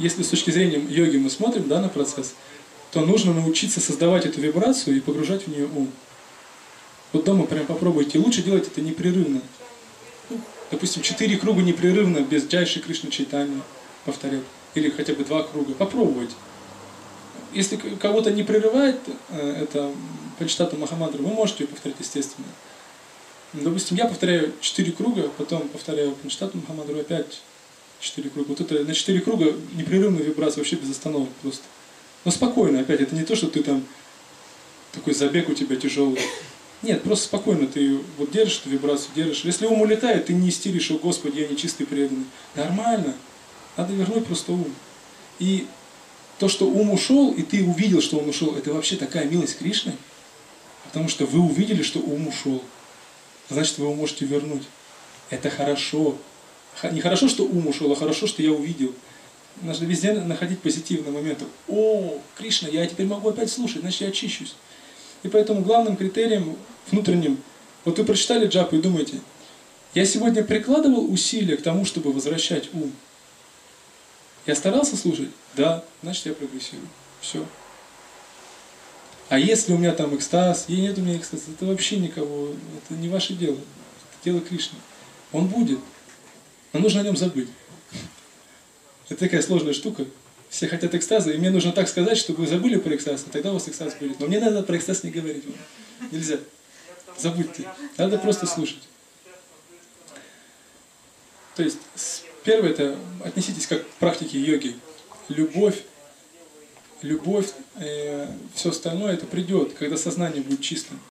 если с точки зрения йоги мы смотрим да, на процесс, то нужно научиться создавать эту вибрацию и погружать в нее ум. Вот дома прям попробуйте. Лучше делать это непрерывно. Допустим, четыре круга непрерывно, без Джайши Кришны Чайтани повторять. Или хотя бы два круга. Попробуйте. Если кого-то не прерывает э, это почитату Махамантру, вы можете ее повторять, естественно. Допустим, я повторяю четыре круга, потом повторяю почитату Махамантру опять четыре круга. Вот это на четыре круга непрерывная вибрация вообще без остановок просто. Но спокойно, опять, это не то, что ты там такой забег у тебя тяжелый. Нет, просто спокойно ты вот держишь эту вибрацию, держишь. Если ум улетает, ты не истеришь, о Господи, я нечистый преданный. Нормально. Надо вернуть просто ум. И то, что ум ушел, и ты увидел, что он ушел, это вообще такая милость Кришны. Потому что вы увидели, что ум ушел. Значит, вы его можете вернуть. Это хорошо. Не хорошо, что ум ушел, а хорошо, что я увидел. Нужно везде находить позитивные моменты. О, Кришна, я теперь могу опять слушать, значит я очищусь. И поэтому главным критерием внутренним, вот вы прочитали джапу и думаете, я сегодня прикладывал усилия к тому, чтобы возвращать ум. Я старался слушать? Да, значит я прогрессирую. Все. А если у меня там экстаз, и нет у меня экстаза, это вообще никого, это не ваше дело. Это дело Кришны. Он будет. Но нужно о нем забыть. Это такая сложная штука. Все хотят экстаза, и мне нужно так сказать, чтобы вы забыли про экстаз, и тогда у вас экстаз будет. Но мне надо про экстаз не говорить. Нельзя. Забудьте. Надо просто слушать. То есть, первое это отнеситесь как к практике йоги. Любовь, любовь, э, все остальное это придет, когда сознание будет чистым.